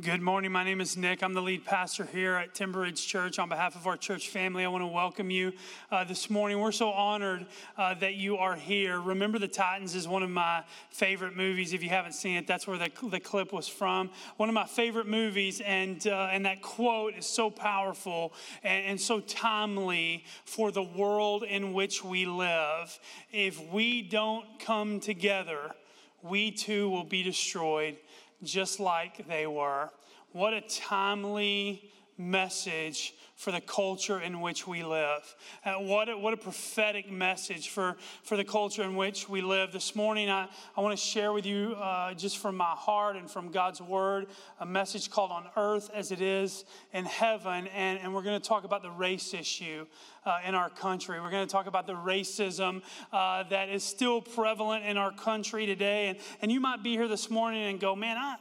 Good morning. My name is Nick. I'm the lead pastor here at Timber Ridge Church. On behalf of our church family, I want to welcome you uh, this morning. We're so honored uh, that you are here. Remember the Titans is one of my favorite movies. If you haven't seen it, that's where the, the clip was from. One of my favorite movies, and uh, and that quote is so powerful and, and so timely for the world in which we live. If we don't come together, we too will be destroyed just like they were. What a timely message for the culture in which we live. Uh, what, a, what a prophetic message for, for the culture in which we live. This morning, I, I want to share with you, uh, just from my heart and from God's word, a message called On Earth as It Is in Heaven. And, and we're going to talk about the race issue. Uh, in our country. We're going to talk about the racism uh, that is still prevalent in our country today. And, and you might be here this morning and go, man, I,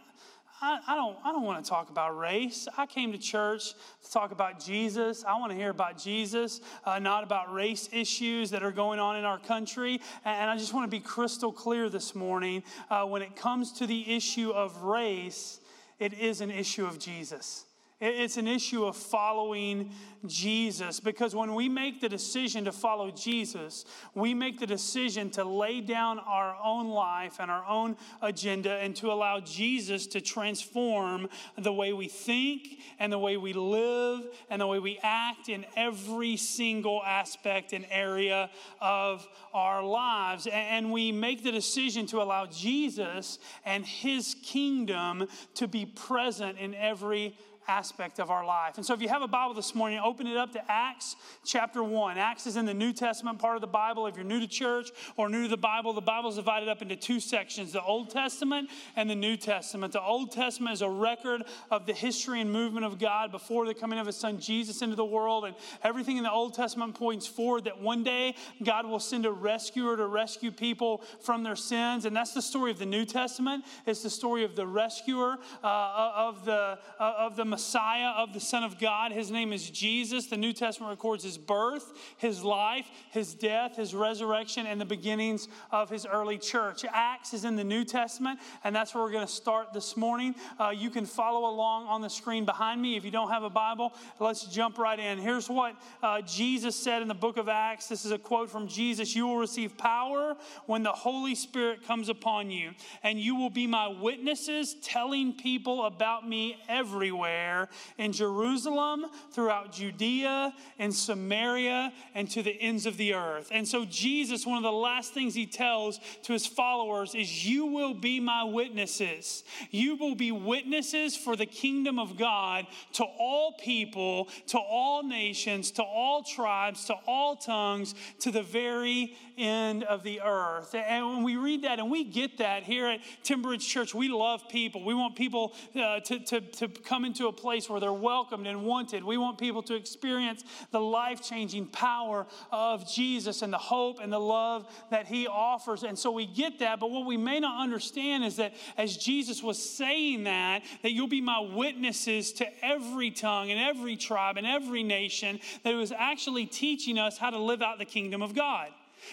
I, I, don't, I don't want to talk about race. I came to church to talk about Jesus. I want to hear about Jesus, uh, not about race issues that are going on in our country. And, I just want to be crystal clear this morning. Uh, when it comes to the issue of race, it is an issue of Jesus. It's an issue of following Jesus because when we make the decision to follow Jesus, we make the decision to lay down our own life and our own agenda and to allow Jesus to transform the way we think and the way we live and the way we act in every single aspect and area of our lives. And we make the decision to allow Jesus and his kingdom to be present in every aspect of our life. And so, if you have a Bible this morning, open it up to Acts chapter 1. Acts is in the New Testament part of the Bible. If you're new to church or new to the Bible, the Bible is divided up into two sections the Old Testament and the New Testament. The Old Testament is a record of the history and movement of God before the coming of his son Jesus into the world. And everything in the Old Testament points forward that one day God will send a rescuer to rescue people from their sins. And that's the story of the New Testament. It's the story of the rescuer, uh, of, the, uh, of the Messiah of the Son of God. His name is Jesus. The New Testament records his birth, his life, his death, his resurrection, and the beginnings of his early church. Acts is in the New Testament, and that's where we're going to start this morning. Uh, you can follow along on the screen behind me. If you don't have a Bible, let's jump right in. Here's what uh, Jesus said in the book of Acts. This is a quote from Jesus You will receive power when the Holy Spirit comes upon you, and you will be my witnesses, telling people about me everywhere there in Jerusalem, throughout Judea, and Samaria, and to the ends of the earth. And so, Jesus, one of the last things he tells to his followers is, You will be my witnesses. You will be witnesses for the kingdom of God to all people, to all nations, to all tribes, to all tongues, to the very end of the earth. And when we read that and we get that here at Timber Ridge Church, we love people. We want people uh, to, to, to come into a place where they're welcomed and wanted. We want people to experience the life changing power of Jesus and the hope and the love that he offers. And so we get that. But what we may not understand is that as Jesus was saying that, that you'll be my witnesses to every tongue and every tribe and every nation, that it was actually teaching us how to live out the kingdom of God.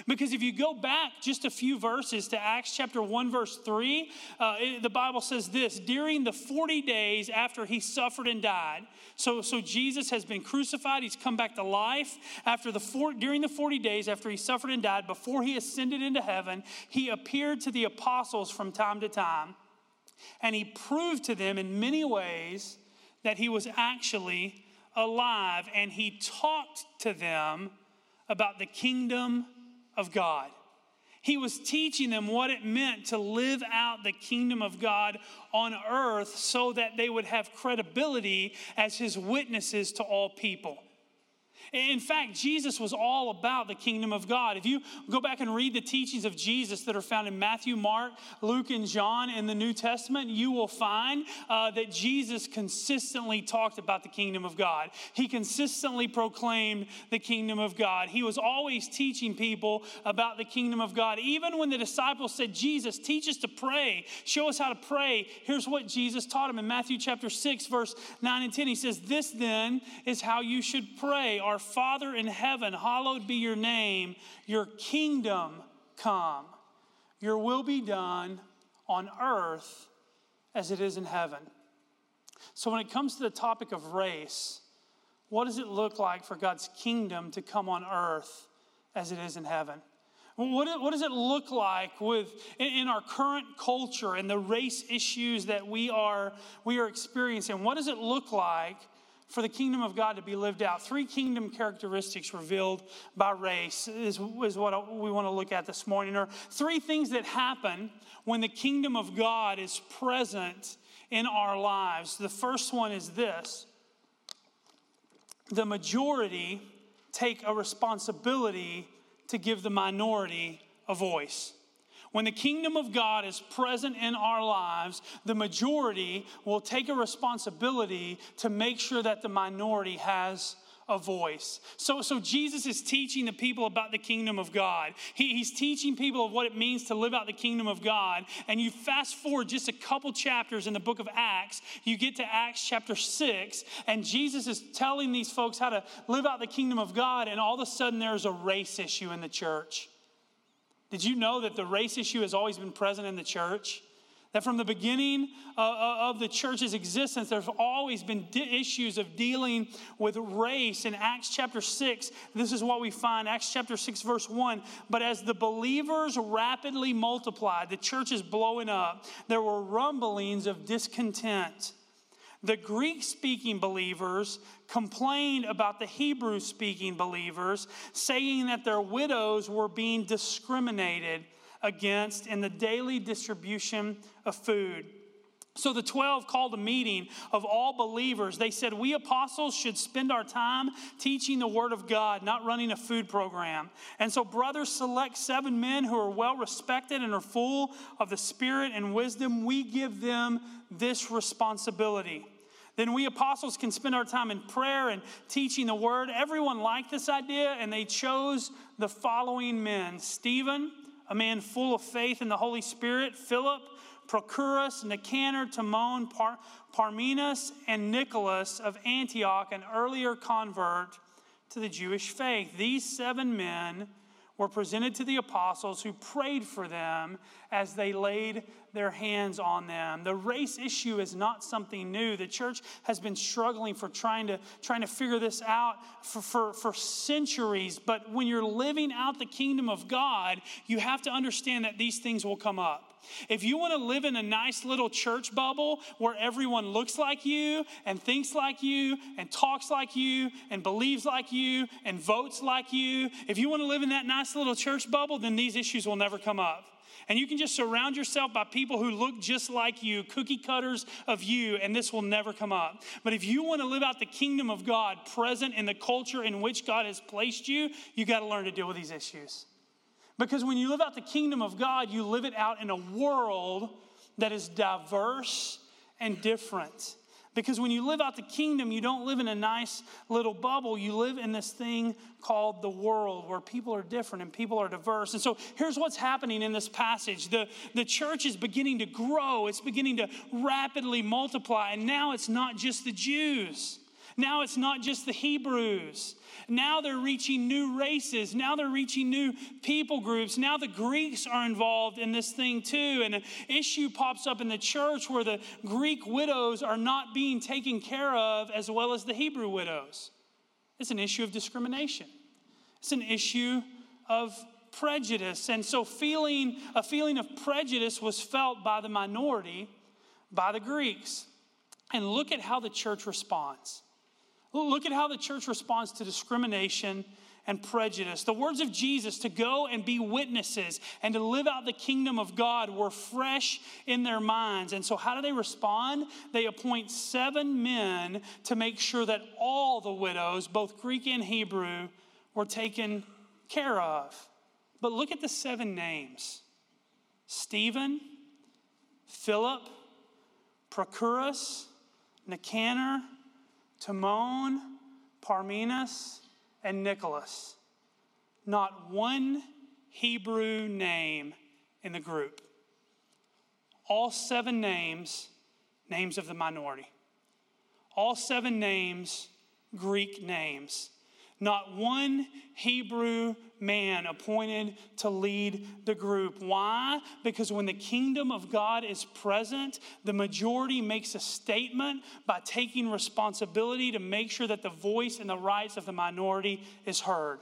Because if you go back just a few verses to Acts chapter 1, verse 3, uh, it, the Bible says this during the 40 days after he suffered and died. So, so Jesus has been crucified, he's come back to life. After the four, during the 40 days after he suffered and died, before he ascended into heaven, he appeared to the apostles from time to time. And he proved to them in many ways that he was actually alive. And he talked to them about the kingdom of God. He was teaching them what it meant to live out the kingdom of God on earth so that they would have credibility as his witnesses to all people. In fact, Jesus was all about the kingdom of God. If you go back and read the teachings of Jesus that are found in Matthew, Mark, Luke, and John in the New Testament, you will find uh, that Jesus consistently talked about the kingdom of God. He consistently proclaimed the kingdom of God. He was always teaching people about the kingdom of God. Even when the disciples said, Jesus, teach us to pray, show us how to pray, here's what Jesus taught them in Matthew chapter 6, verse 9 and 10. He says, This then is how you should pray. Our our Father in heaven, hallowed be your name, your kingdom come, your will be done on earth as it is in heaven. So, when it comes to the topic of race, what does it look like for God's kingdom to come on earth as it is in heaven? What, what does it look like with, in our current culture and the race issues that we are, we are experiencing? What does it look like for the kingdom of God to be lived out? Three kingdom characteristics revealed by race is, is what we want to look at this morning, or three things that happen when the kingdom of God is present in our lives. The first one is this the majority take a responsibility to give the minority a voice. When the kingdom of God is present in our lives, the majority will take a responsibility to make sure that the minority has a voice. So, so Jesus is teaching the people about the kingdom of God. He, he's teaching people of what it means to live out the kingdom of God. And you fast forward just a couple chapters in the book of Acts, you get to Acts chapter 6, and Jesus is telling these folks how to live out the kingdom of God, and all of a sudden there's a race issue in the church. Did you know that the race issue has always been present in the church? That from the beginning uh, uh, of the church's existence, there's always been issues of dealing with race. In Acts chapter 6, this is what we find Acts chapter 6, verse 1. But as the believers rapidly multiplied, the church is blowing up, there were rumblings of discontent. The Greek speaking believers complained about the Hebrew speaking believers, saying that their widows were being discriminated against in the daily distribution of food. So the 12 called a meeting of all believers. They said, We apostles should spend our time teaching the word of God, not running a food program. And so, brothers, select seven men who are well respected and are full of the spirit and wisdom. We give them this responsibility. Then we apostles can spend our time in prayer and teaching the word. Everyone liked this idea, and they chose the following men Stephen a man full of faith in the Holy Spirit, Philip, Prochorus, Nicanor, Timon, Par- Parmenas, and Nicholas of Antioch, an earlier convert to the Jewish faith. These seven men were presented to the apostles who prayed for them as they laid their hands on them. The race issue is not something new. The church has been struggling for trying to, trying to figure this out for, for, for centuries. But when you're living out the kingdom of God, you have to understand that these things will come up. If you want to live in a nice little church bubble where everyone looks like you and thinks like you and talks like you and believes like you and votes like you, if you want to live in that nice little church bubble, then these issues will never come up. And you can just surround yourself by people who look just like you, cookie cutters of you, and this will never come up. But if you want to live out the kingdom of God present in the culture in which God has placed you, you got to learn to deal with these issues. Because when you live out the kingdom of God, you live it out in a world that is diverse and different. Because when you live out the kingdom, you don't live in a nice little bubble. You live in this thing called the world where people are different and people are diverse. And so here's what's happening in this passage the, the church is beginning to grow, it's beginning to rapidly multiply. And now it's not just the Jews, now it's not just the Hebrews. Now they're reaching new races. Now they're reaching new people groups. Now the Greeks are involved in this thing too. And an issue pops up in the church where the Greek widows are not being taken care of as well as the Hebrew widows. It's an issue of discrimination, it's an issue of prejudice. And so feeling a feeling of prejudice was felt by the minority, by the Greeks. And look at how the church responds. Look at how the church responds to discrimination and prejudice. The words of Jesus to go and be witnesses and to live out the kingdom of God were fresh in their minds. And so, how do they respond? They appoint seven men to make sure that all the widows, both Greek and Hebrew, were taken care of. But look at the seven names Stephen, Philip, Prochorus, Nicanor, Timon, Parmenas, and Nicholas. Not one Hebrew name in the group. All seven names, names of the minority. All seven names, Greek names. Not one Hebrew man appointed to lead the group. Why? Because when the kingdom of God is present, the majority makes a statement by taking responsibility to make sure that the voice and the rights of the minority is heard.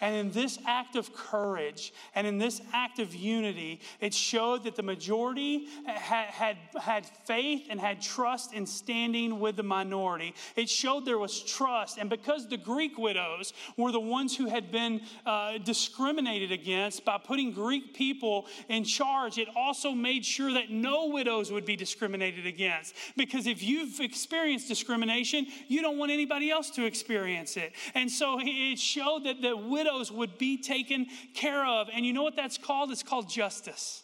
And in this act of courage and in this act of unity, it showed that the majority had, had, had faith and had trust in standing with the minority. It showed there was trust. And because the Greek widows were the ones who had been uh, discriminated against by putting Greek people in charge, it also made sure that no widows would be discriminated against. Because if you've experienced discrimination, you don't want anybody else to experience it. And so it showed that the widows widows would be taken care of. And you know what that's called? It's called justice.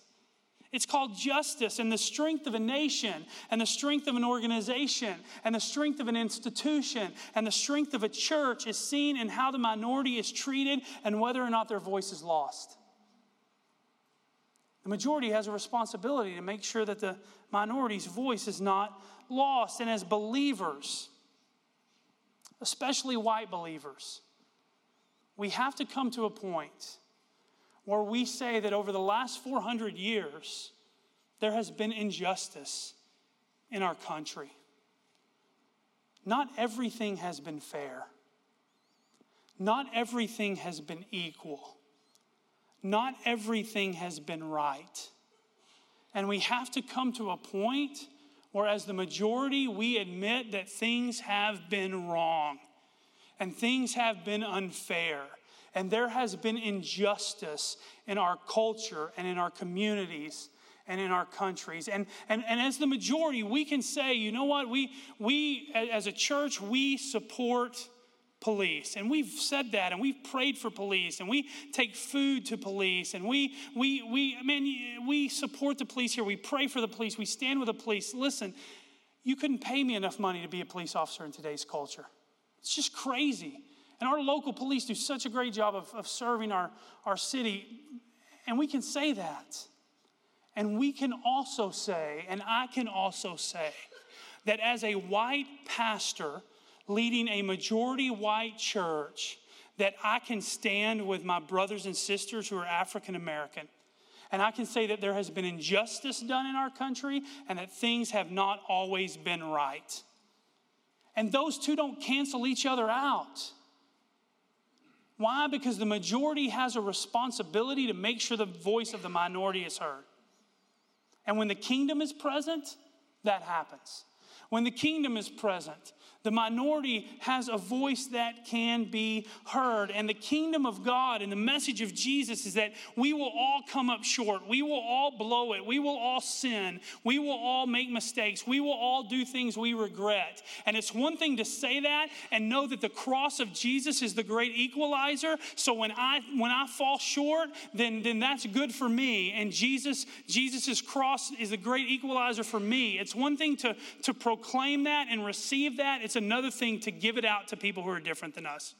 It's called justice and the strength of a nation and the strength of an organization and the strength of an institution and the strength of a church is seen in how the minority is treated and whether or not their voice is lost. The majority has a responsibility to make sure that the minority's voice is not lost. And as believers, especially white believers, we have to come to a point where we say that over the last 400 years, there has been injustice in our country. Not everything has been fair. Not everything has been equal. Not everything has been right. And we have to come to a point where, as the majority, we admit that things have been wrong and things have been unfair. And there has been injustice in our culture and in our communities and in our countries. And, and, and as the majority, we can say, you know what, we, we as a church, we support police. And we've said that and we've prayed for police and we take food to police and we, we, we, man, we support the police here. We pray for the police. We stand with the police. Listen, you couldn't pay me enough money to be a police officer in today's culture. It's just crazy. And our local police do such a great job of, of serving our, our city. And we can say that. And we can also say, and I can also say, that as a white pastor leading a majority white church, that I can stand with my brothers and sisters who are African American. And I can say that there has been injustice done in our country and that things have not always been right. And those two don't cancel each other out. Why? Because the majority has a responsibility to make sure the voice of the minority is heard. And when the kingdom is present, that happens. When the kingdom is present, the minority has a voice that can be heard. And the kingdom of God and the message of Jesus is that we will all come up short. We will all blow it. We will all sin. We will all make mistakes. We will all do things we regret. And it's one thing to say that and know that the cross of Jesus is the great equalizer. So when I when I fall short, then, then that's good for me. And Jesus, Jesus' cross is the great equalizer for me. It's one thing to, to proclaim that and receive that. It's another thing to give it out to people who are different than us.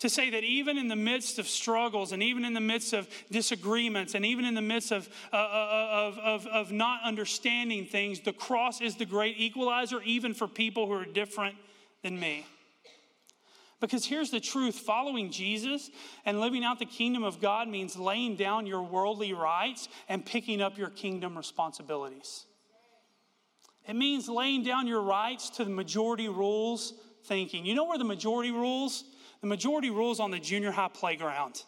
To say that even in the midst of struggles and even in the midst of disagreements and even in the midst of, uh, uh, uh, of, of, of not understanding things, the cross is the great equalizer, even for people who are different than me. Because here's the truth following Jesus and living out the kingdom of God means laying down your worldly rights and picking up your kingdom responsibilities. It means laying down your rights to the majority rules thinking. You know where the majority rules? The majority rules on the junior high playground.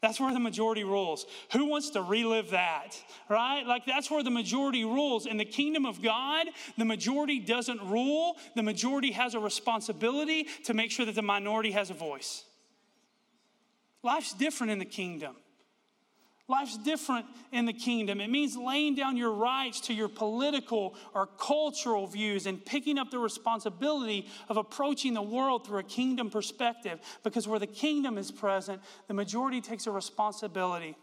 That's where the majority rules. Who wants to relive that? Right? Like that's where the majority rules. In the kingdom of God, the majority doesn't rule. The majority has a responsibility to make sure that the minority has a voice. Life's different in the kingdom. Life's different in the kingdom. It means laying down your rights to your political or cultural views and picking up the responsibility of approaching the world through a kingdom perspective. Because where the kingdom is present, the majority takes a responsibility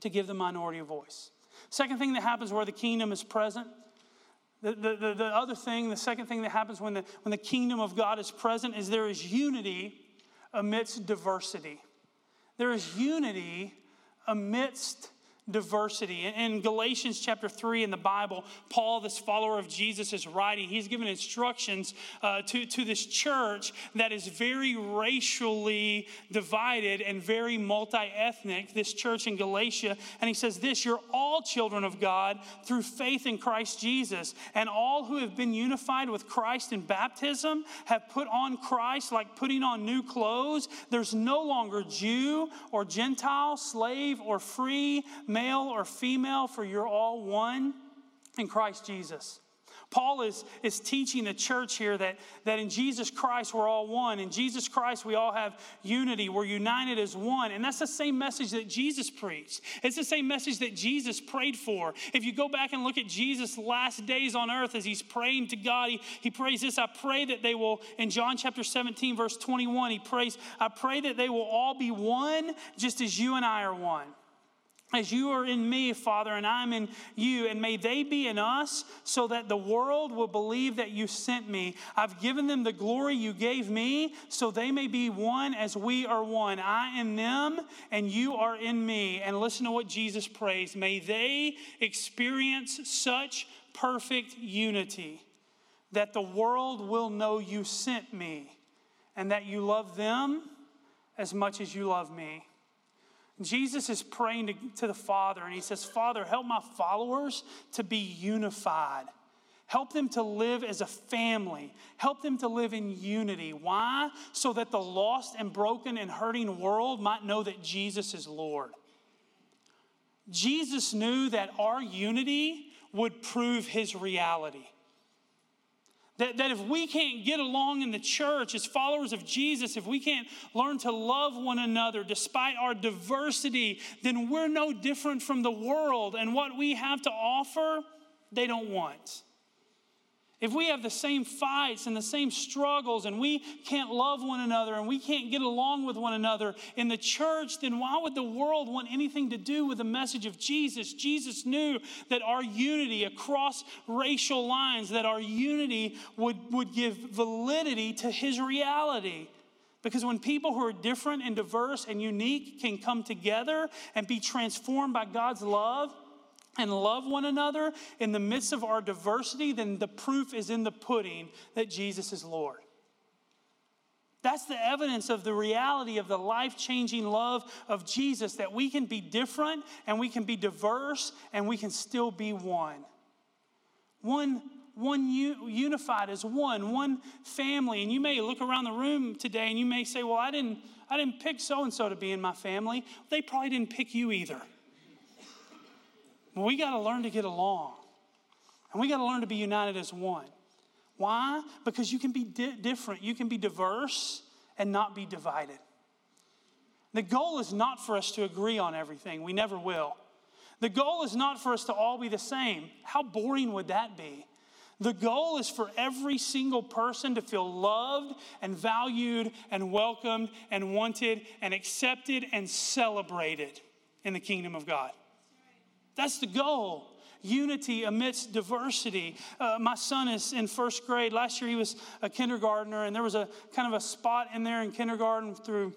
to give the minority a voice. Second thing that happens where the kingdom is present, the, the, the, the other thing, the second thing that happens when the, when the kingdom of God is present is there is unity amidst diversity. There is unity amidst diversity. In Galatians chapter 3 in the Bible, Paul, this follower of Jesus, is writing. He's given instructions uh, to, to this church that is very racially divided and very multi ethnic, this church in Galatia. And he says this You're all children of God through faith in Christ Jesus. And all who have been unified with Christ in baptism have put on Christ like putting on new clothes. There's no longer Jew or Gentile, slave or free male or female, for you're all one in Christ Jesus. Paul is, is teaching the church here that, that in Jesus Christ we're all one. In Jesus Christ we all have unity. We're united as one. And that's the same message that Jesus preached. It's the same message that Jesus prayed for. If you go back and look at Jesus' last days on earth as he's praying to God, he, he prays this I pray that they will, in John chapter 17, verse 21, he prays, I pray that they will all be one just as you and I are one as you are in me, Father, and I'm in you, and may they be in us, so that the world will believe that you sent me. I've given them the glory you gave me, so they may be one as we are one. I in them, and you are in me. And listen to what Jesus prays. May they experience such perfect unity that the world will know you sent me, and that you love them as much as you love me. Jesus is praying to, to, the Father and he says, Father, help my followers to be unified. Help them to live as a family. Help them to live in unity. Why? So that the lost and broken and hurting world might know that Jesus is Lord. Jesus knew that our unity would prove his reality. That, that if we can't get along in the church as followers of Jesus, if we can't learn to love one another despite our diversity, then we're no different from the world. And what we have to offer, they don't want. If we have the same fights and the same struggles and we can't love one another and we can't get along with one another in the church, then why would the world want anything to do with the message of Jesus? Jesus knew that our unity across racial lines, that our unity would, would give validity to his reality. Because when people who are different and diverse and unique can come together and be transformed by God's love, and love one another in the midst of our diversity, then the proof is in the pudding that Jesus is Lord. That's the evidence of the reality of the life changing love of Jesus that we can be different and we can be diverse and we can still be one. One, one unified as one, one family. And you may look around the room today and you may say, Well, I didn't, I didn't pick so and so to be in my family. They probably didn't pick you either. We got to learn to get along. And we got to learn to be united as one. Why? Because you can be di- different, you can be diverse and not be divided. The goal is not for us to agree on everything, we never will. The goal is not for us to all be the same. How boring would that be? The goal is for every single person to feel loved and valued and welcomed and wanted and accepted and celebrated in the kingdom of God. That's the goal. Unity amidst diversity. Uh, my son is in first grade. Last year he was a kindergartner, and there was a kind of a spot in there in kindergarten through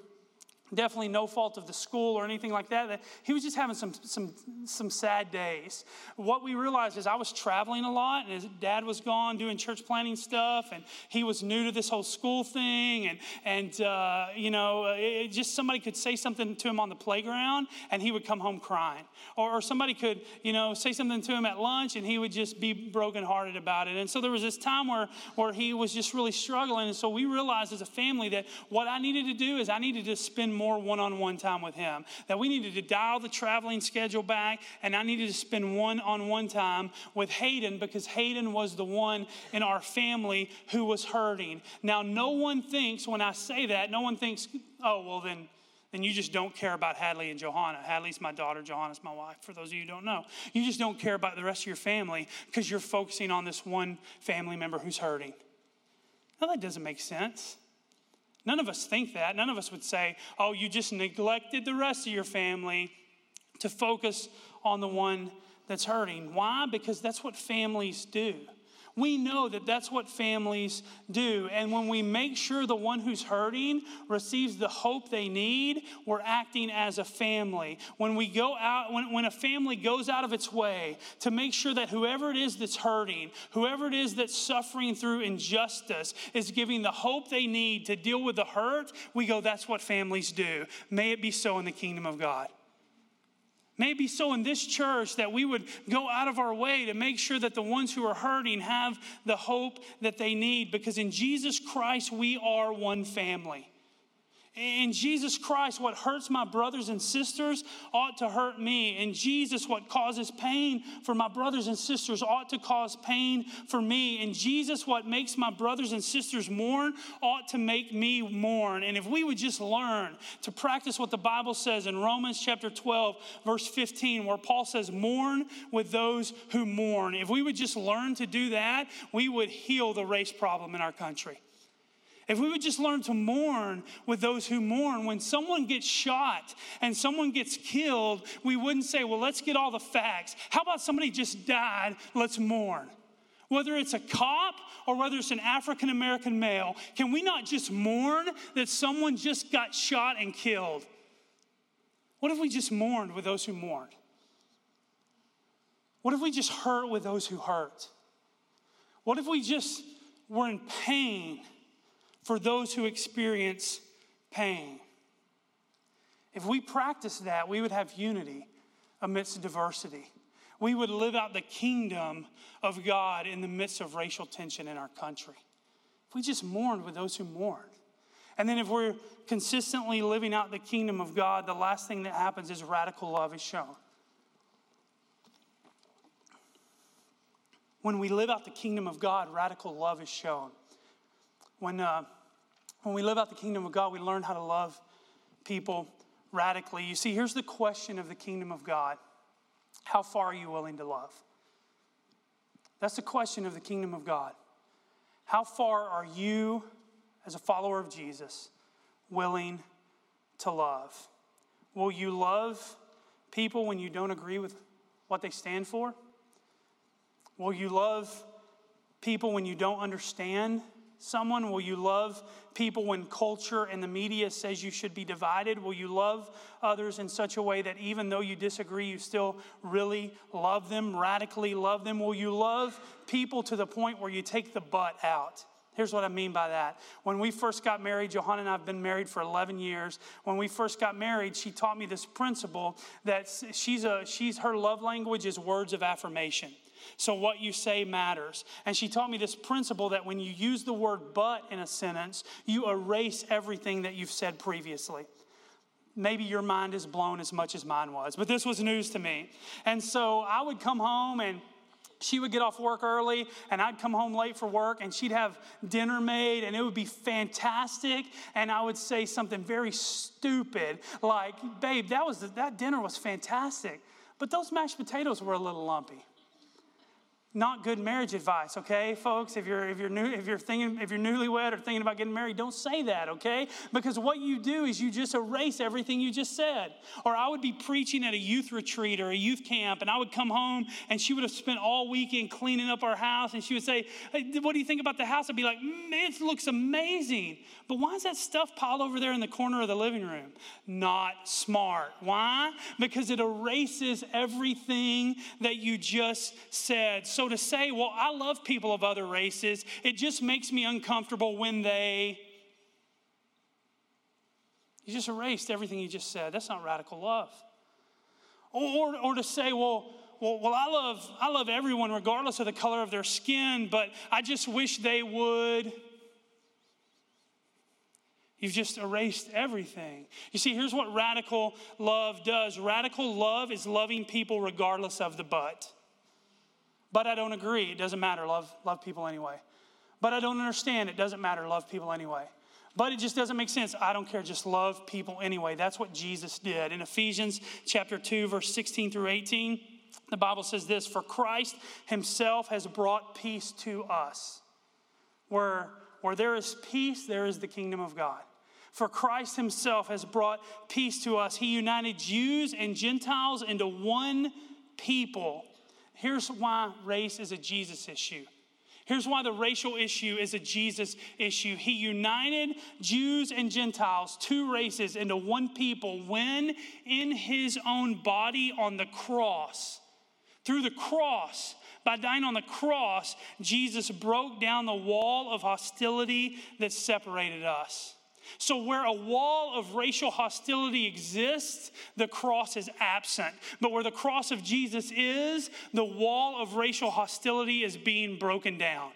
definitely no fault of the school or anything like that, he was just having some, some, some sad days. What we realized is I was traveling a lot, and his dad was gone doing church planting stuff, and he was new to this whole school thing. And, and uh, you know, it, just somebody could say something to him on the playground, and he would come home crying. Or, or somebody could, you know, say something to him at lunch, and he would just be brokenhearted about it. And so there was this time where, where he was just really struggling. And so we realized as a family that what I needed to do is I needed to spend more one on one time with him. That we needed to dial the traveling schedule back, and I needed to spend one on one time with Hayden because Hayden was the one in our family who was hurting. Now, no one thinks when I say that, no one thinks, oh, well, then then you just don't care about Hadley and Johanna. Hadley's my daughter, Johanna's my wife, for those of you who don't know. You just don't care about the rest of your family because you're focusing on this one family member who's hurting. Now, that doesn't make sense. None of us think that. None of us would say, oh, you just neglected the rest of your family to focus on the one that's hurting. Why? Because that's what families do. We know that that's what families do. And when we make sure the one who's hurting receives the hope they need, we're acting as a family. When we go out, when, when a family goes out of its way to make sure that whoever it is that's hurting, whoever it is that's suffering through injustice, is giving the hope they need to deal with the hurt, we go, that's what families do. May it be so in the kingdom of God. Maybe so in this church that we would go out of our way to make sure that the ones who are hurting have the hope that they need because in Jesus Christ we are one family. In Jesus Christ, what hurts my brothers and sisters ought to hurt me. In Jesus, what causes pain for my brothers and sisters ought to cause pain for me. In Jesus, what makes my brothers and sisters mourn ought to make me mourn. And if we would just learn to practice what the Bible says in Romans chapter 12, verse 15, where Paul says, Mourn with those who mourn. If we would just learn to do that, we would heal the race problem in our country. If we would just learn to mourn with those who mourn, when someone gets shot and someone gets killed, we wouldn't say, well, let's get all the facts. How about somebody just died? Let's mourn. Whether it's a cop or whether it's an African American male, can we not just mourn that someone just got shot and killed? What if we just mourned with those who mourned? What if we just hurt with those who hurt? What if we just were in pain? For those who experience pain. If we practice that, we would have unity amidst diversity. We would live out the kingdom of God in the midst of racial tension in our country. If we just mourn with those who mourn. And then if we're consistently living out the kingdom of God, the last thing that happens is radical love is shown. When we live out the kingdom of God, radical love is shown. When uh, when we live out the kingdom of God, we learn how to love people radically. You see, here's the question of the kingdom of God How far are you willing to love? That's the question of the kingdom of God. How far are you, as a follower of Jesus, willing to love? Will you love people when you don't agree with what they stand for? Will you love people when you don't understand someone? Will you love people when culture and the media says you should be divided? Will you love others in such a way that even though you disagree, you still really love them, radically love them? Will you love people to the point where you take the butt out? Here's what I mean by that. When we first got married, Johanna and I have been married for 11 years. When we first got married, she taught me this principle that she's a, she's, her love language is words of affirmation. So what you say matters. And she taught me this principle that when you use the word but in a sentence, you erase everything that you've said previously. Maybe your mind is blown as much as mine was, but this was news to me. And so I would come home and she would get off work early and I'd come home late for work and she'd have dinner made and it would be fantastic and I would say something very stupid like, "Babe, that was that dinner was fantastic, but those mashed potatoes were a little lumpy." Not good marriage advice, okay, folks? If you're if you're new if you're thinking if you're newlywed or thinking about getting married, don't say that, okay? Because what you do is you just erase everything you just said. Or I would be preaching at a youth retreat or a youth camp, and I would come home and she would have spent all weekend cleaning up our house, and she would say, hey, "What do you think about the house?" I'd be like, mm, "It looks amazing." But why is that stuff piled over there in the corner of the living room? Not smart. Why? Because it erases everything that you just said. So to say, well, I love people of other races, it just makes me uncomfortable when they. You just erased everything you just said. That's not radical love. Or, or, or to say, well, well, well, I love, I love everyone regardless of the color of their skin, but I just wish they would. You've just erased everything. You see, here's what radical love does radical love is loving people regardless of the but. But I don't agree. It doesn't matter. Love, love people anyway. But I don't understand. It doesn't matter. Love people anyway. But it just doesn't make sense. I don't care. Just love people anyway. That's what Jesus did. In Ephesians chapter 2, verse 16 through 18, the Bible says this For Christ himself has brought peace to us. Where, where there is peace, there is the kingdom of God. For Christ himself has brought peace to us. He united Jews and Gentiles into one people Here's why race is a Jesus issue Here's why the racial issue is a Jesus issue. He united Jews and Gentiles, two races, into one people when in his own body on the cross, through the cross, by dying on the cross, Jesus broke down the wall of hostility that separated us. So, where a wall of racial hostility exists, the cross is absent. But where the cross of Jesus is, the wall of racial hostility is being broken down.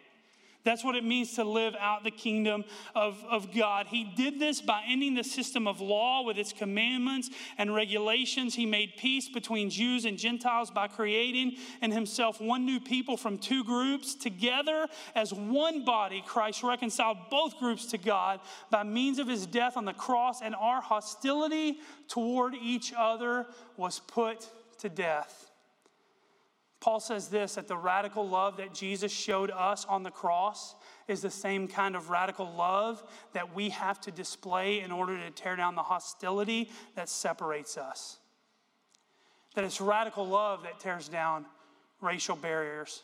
That's what it means to live out the kingdom of, of God. He did this by ending the system of law with its commandments and regulations. He made peace between Jews and Gentiles by creating in himself one new people from two groups. Together as one body, Christ reconciled both groups to God by means of his death on the cross, and our hostility toward each other was put to death. Paul says this that the radical love that Jesus showed us on the cross is the same kind of radical love that we have to display in order to tear down the hostility that separates us. That it's radical love that tears down racial barriers,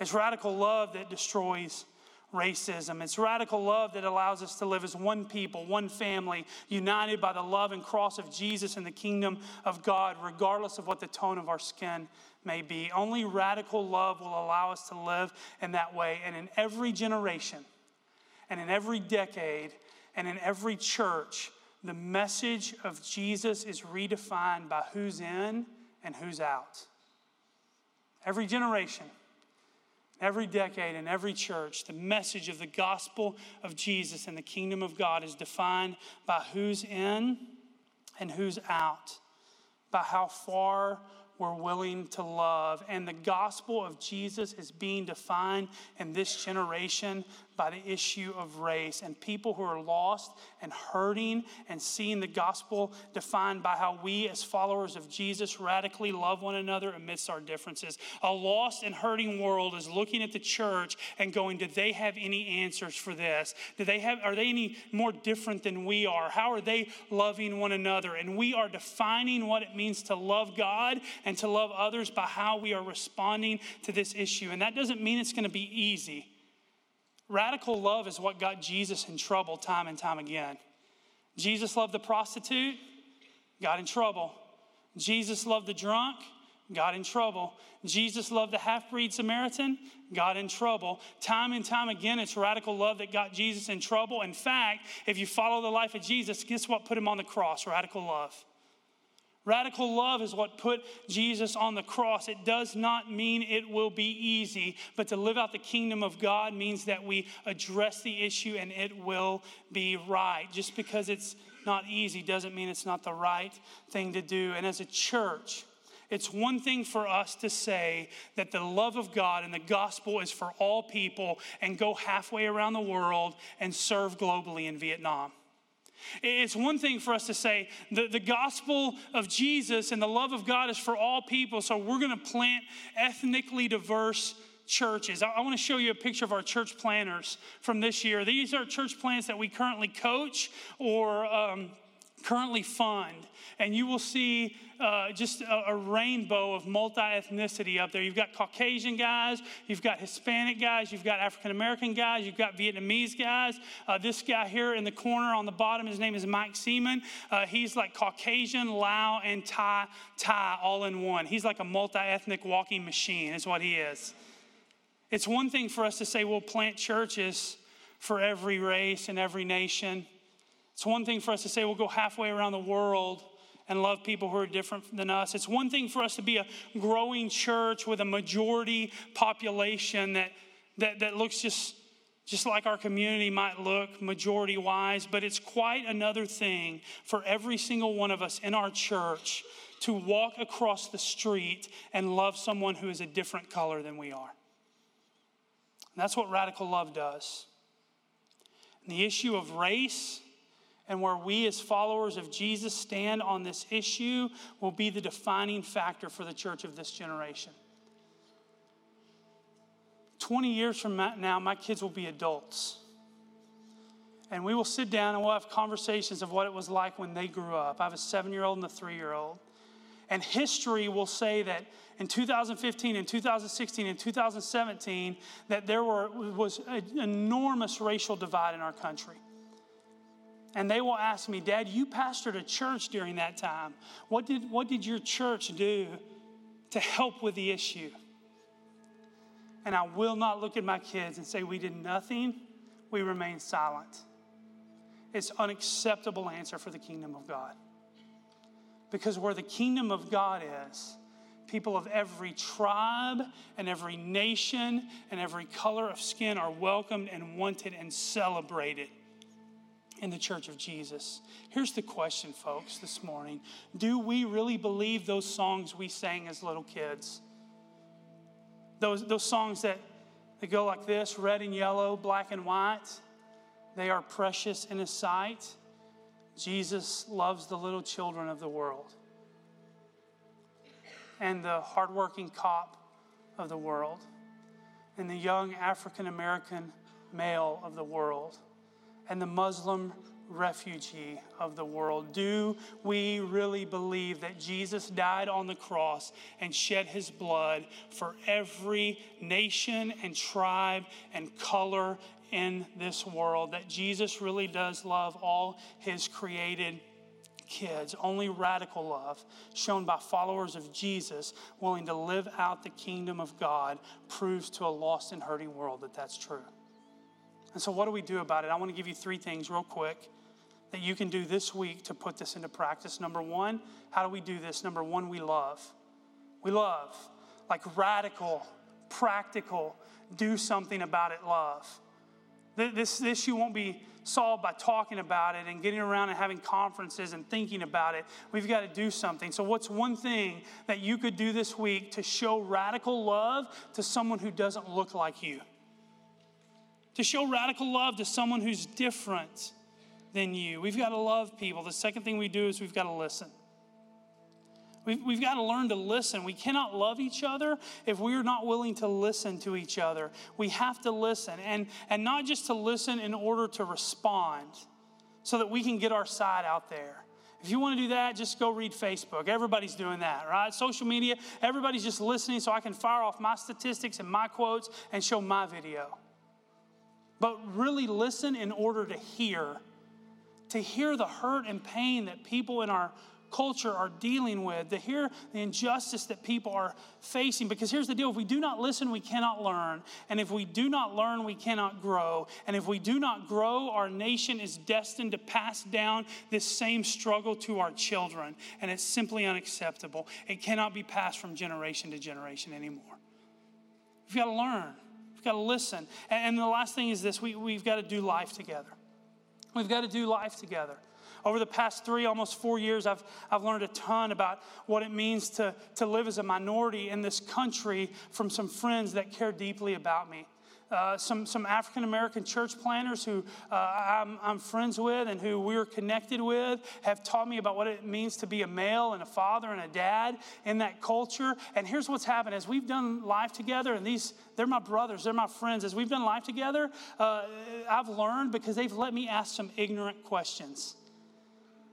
it's radical love that destroys racism. It's radical love that allows us to live as one people, one family, united by the love and cross of Jesus and the kingdom of God, regardless of what the tone of our skin may be. Only radical love will allow us to live in that way. And in every generation, and in every decade, and in every church, the message of Jesus is redefined by who's in and who's out. Every generation every decade in every church, the message of the gospel of Jesus and the kingdom of God is defined by who's in and who's out, by how far we're willing to love. And the gospel of Jesus is being defined in this generation by the issue of race and people who are lost and hurting and seeing the gospel defined by how we, as followers of Jesus, radically love one another amidst our differences. A lost and hurting world is looking at the church and going, Do they have any answers for this? Do they have, are they any more different than we are? How are they loving one another? And we are defining what it means to love God and to love others by how we are responding to this issue. And that doesn't mean it's going to be easy. Radical love is what got Jesus in trouble time and time again. Jesus loved the prostitute, got in trouble. Jesus loved the drunk, got in trouble. Jesus loved the half breed Samaritan, got in trouble. Time and time again, it's radical love that got Jesus in trouble. In fact, if you follow the life of Jesus, guess what put him on the cross? Radical love. Radical love is what put Jesus on the cross. It does not mean it will be easy, but to live out the kingdom of God means that we address the issue and it will be right. Just because it's not easy doesn't mean it's not the right thing to do. And as a church, it's one thing for us to say that the love of God and the gospel is for all people and go halfway around the world and serve globally in Vietnam. It's one thing for us to say the, the gospel of Jesus and the love of God is for all people, so we're going to plant ethnically diverse churches. I, I want to show you a picture of our church planters from this year. These are church plants that we currently coach or um, currently fund. And you will see uh, just a, a, rainbow of multi ethnicity up there. You've got Caucasian guys, you've got Hispanic guys, you've got African American guys, you've got Vietnamese guys. Uh, this guy here in the corner on the bottom, his name is Mike Seaman. Uh, he's like Caucasian, Lao, and Thai, Thai all in one. He's like a multi ethnic walking machine, is what he is. It's one thing for us to say we'll plant churches for every race and every nation. It's one thing for us to say we'll go halfway around the world and love people who are different than us. It's one thing for us to be a growing church with a majority population that, that, that looks just, just like our community might look majority wise, but it's quite another thing for every single one of us in our church to walk across the street and love someone who is a different color than we are. And that's what radical love does. And the issue of race and where we, as followers of Jesus, stand on this issue will be the defining factor for the church of this generation. 20 years from now, my kids will be adults. And we will sit down and we'll have conversations of what it was like when they grew up. I have a seven year old and a three year old. And history will say that in 2015 and 2016 and 2017 that there were, was an enormous racial divide in our country. And they will ask me, Dad, you pastored a church during that time. What did, what did your church do to help with the issue? And I will not look at my kids and say, We did nothing, we remained silent. It's unacceptable answer for the kingdom of God. Because where the kingdom of God is, people of every tribe and every nation and every color of skin are welcomed and wanted and celebrated in the church of Jesus. Here's the question, folks, this morning Do we really believe those songs we sang as little kids? Those, those songs that, that go like this red and yellow, black and white, they are precious in His sight. Jesus loves the little children of the world and the hardworking cop of the world and the young African American male of the world and the Muslim refugee of the world? Do we really believe that Jesus died on the cross and shed his blood for every nation and tribe and color in this world? That Jesus really does love all his created kids, only radical love shown by followers of Jesus willing to live out the kingdom of God proves to a lost and hurting world that that's true. And so, what do we do about it? I want to give you three things real quick that you can do this week to put this into practice. Number one, how do we do this? Number one, we love. We love, like radical, practical, do something about it love. This issue won't be solved by talking about it and getting around and having conferences and thinking about it. We've got to do something. So, what's one thing that you could do this week to show radical love to someone who doesn't look like you? To show radical love to someone who's different than you. We've got to love people. The second thing we do is we've got to listen. We've, we've got to learn to listen. We cannot love each other if we're not willing to listen to each other. We have to listen, and, and not just to listen in order to respond so that we can get our side out there. If you want to do that, just go read Facebook. Everybody's doing that, right? Social media, everybody's just listening so I can fire off my statistics and my quotes and show my video. But really listen in order to hear, to hear the hurt and pain that people in our culture are dealing with, to hear the injustice that people are facing. Because here's the deal if we do not listen, we cannot learn. And if we do not learn, we cannot grow. And if we do not grow, our nation is destined to pass down this same struggle to our children. And it's simply unacceptable. It cannot be passed from generation to generation anymore. We've got to learn, got to listen. And the last thing is this we, we've got to do life together. We've got to do life together. Over the past three, almost four years, I've, I've learned a ton about what it means to, to live as a minority in this country from some friends that care deeply about me. Uh, some, some African American church planters who uh, I'm, I'm, friends with and who we're connected with have taught me about what it means to be a male and a father and a dad in that culture. And here's what's happened as we've done life together, and these, they're my brothers, they're my friends. As we've done life together, uh, I've learned because they've let me ask some ignorant questions.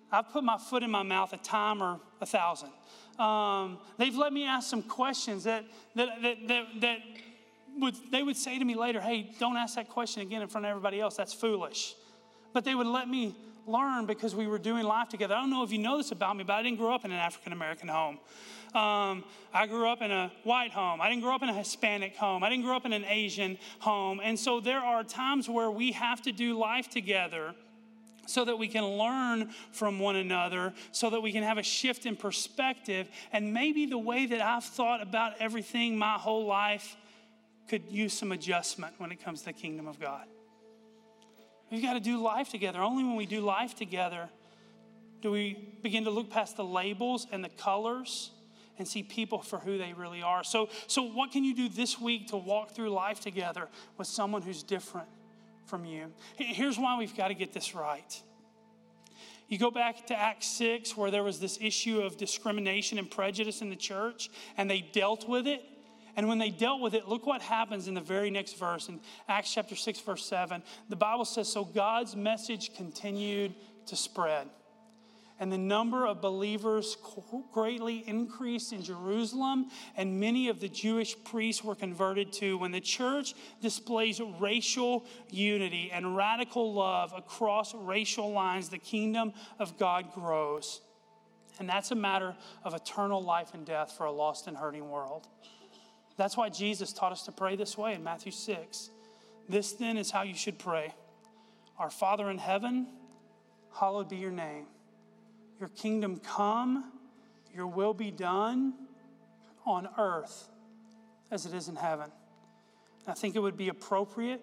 I've put my foot in my mouth a time or a thousand. Um, they've let me ask some questions that, that, that, that, that would, they would say to me later, hey, don't ask that question again in front of everybody else. That's foolish. But they would let me learn because we were doing life together. I don't know if you know this about me, but I didn't grow up in an African American home. Um, I grew up in a white home. I didn't grow up in a Hispanic home. I didn't grow up in an Asian home. And so there are times where we have to do life together so that we can learn from one another, so that we can have a shift in perspective. And maybe the way that I've thought about everything my whole life could use some adjustment when it comes to the kingdom of God. We've got to do life together. Only when we do life together do we begin to look past the labels and the colors and see people for who they really are. So, so what can you do this week to walk through life together with someone who's different? from you. Here's why we've got to get this right. You go back to Acts 6, where there was this issue of discrimination and prejudice in the church, and they dealt with it. And when they dealt with it, look what happens in the very next verse in Acts chapter 6, verse 7. The Bible says, So God's message continued to spread. and the number of believers greatly increased in Jerusalem, and many of the Jewish priests were converted too. When the church displays racial unity and radical love across racial lines, the kingdom of God grows. And that's a matter of eternal life and death for a lost and hurting world. That's why Jesus taught us to pray this way in Matthew 6. This then is how you should pray Our Father in heaven, hallowed be your name. Your kingdom come, your will be done on earth as it is in heaven. I think it would be appropriate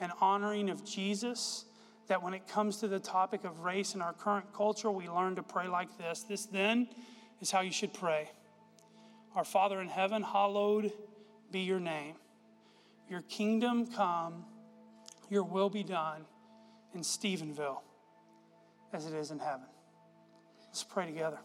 and honoring of Jesus that when it comes to the topic of race in our current culture, we learn to pray like this. This then is how you should pray Our Father in heaven, hallowed be your name. Your kingdom come, your will be done in Stephenville as it is in heaven. Let's pray together.